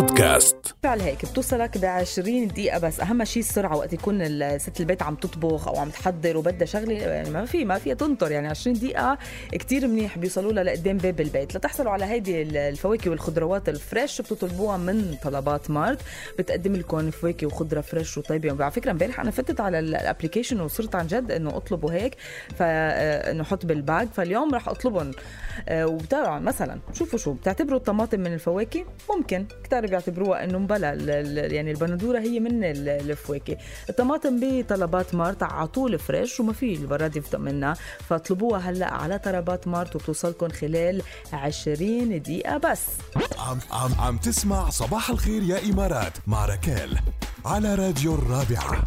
بودكاست. فعل هيك بتوصلك ب 20 دقيقة بس. أهم شيء السرعة وقت يكون ست البيت عم تطبخ أو عم تحضر وبدها شغلة يعني ما في ما فيها تنطر. يعني 20 دقيقة كتير منيح بيوصلوا لها لقدام باب البيت. لتحصلوا على هيدي ال- الفواكه والخضروات ال fresh بتطلبوها من طلبات مارت. بتقدم لكم فواكه وخضرة fresh وطيبة. على فكرة امبارح أنا فتت على ال- ال application وصرت عن جد إنه أطلبوا هيك فإنه حط بال page فاليوم رح أطلبهم. آه، وطبعا مثلا. شوفوا شو بتعتبروا الطماطم من الفواكه؟ ممكن. كتار بيعتبروها إنه مبلا يعني البندورة هي من ال- الفواكه. الطماطم بطلبات مارت على طول fresh وما في البراد يفضل منها. فاطلبوها هلأ على طلبات مارت وبتوصلكم خلال 20 دقيقة بس. عم, عم, عم تسمع صباح الخير يا إمارات مع ركال على راديو الرابعة.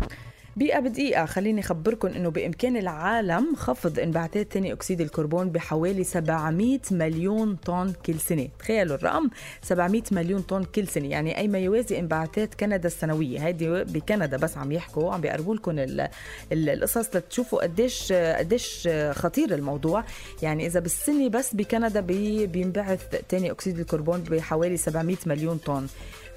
دقيقة بدقيقة. خليني أخبركم إنه بإمكان العالم خفض انبعاثات ثاني أكسيد الكربون بحوالي 700 مليون طن كل سنة. تخيلوا الرقم 700 مليون طن كل سنة. يعني أي ما يوازي انبعاثات كندا السنوية. هيدي بكندا بس عم يحكوا عم بيقربوا لكم ال- ال- القصص لتشوفوا قديش قديش خطير الموضوع. يعني إذا بالسنة بس بكندا بي- بينبعث ثاني أكسيد الكربون بحوالي 700 مليون طن.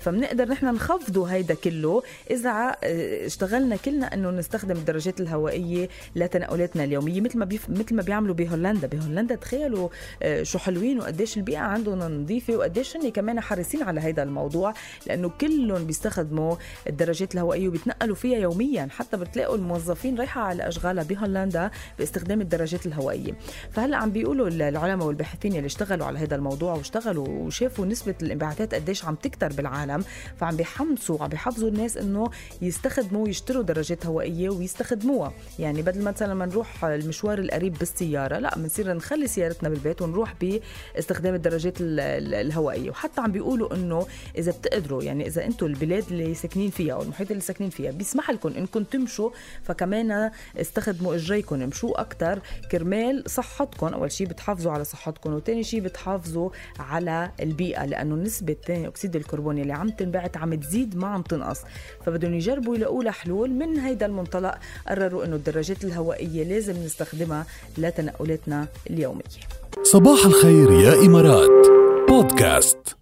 فبنقدر نحن نخفضه هيدا كله. آه، اشتغلنا كلنا أنه نستخدم الدرجات الهوائية لتنقلاتنا اليومية مثل ما بيف... مثل ما بيعملوا بهولندا. بهولندا تخيلوا آه، شو حلوين وقديش البيئة عندهم نظيفة وقديش هن كمان حريصين على هيدا الموضوع لأنه كلهم بيستخدموا الدرجات الهوائية وبيتنقلوا فيها يوميا. حتى بتلاقوا الموظفين رايحة على أشغالها بهولندا باستخدام الدرجات الهوائية. فهلأ عم بيقولوا العلماء والباحثين اللي اشتغلوا على هذا الموضوع واشتغلوا وشافوا نسبة الانبعاثات قديش عم تكتر بالعالم فعم بيحمسوا عم بيحفزوا الناس إنه يستخدموا يشتروا درجات هوائية ويستخدموها. يعني بدل مثلا ما نروح المشوار القريب بالسيارة لا بنصير نخلي سيارتنا بالبيت ونروح باستخدام الدرجات ال- ال- الهوائية. وحتى عم بيقولوا إنه إذا بتقدروا يعني إذا أنتم البلاد اللي ساكنين فيها أو المحيط اللي ساكنين فيها بيسمح لكم إنكم تمشوا. فكمان استخدموا اجريكم امشوا أكثر كرمال صحتكم أول شيء بتحافظوا على صحتكم وثاني شيء بتحافظوا على البيئة لأنه نسبة ثاني أكسيد الكربون اللي عم تنبعت عم تزيد ما عم تنقص. فبدهم يجربوا يلاقوا لها حلول من هيدا المنطلق قرروا إنه الدرجات الهوائية لازم نستخدمها لتنقلاتنا اليومية. صباح الخير يا إمارات. بودكاست.